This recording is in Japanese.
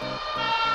うん。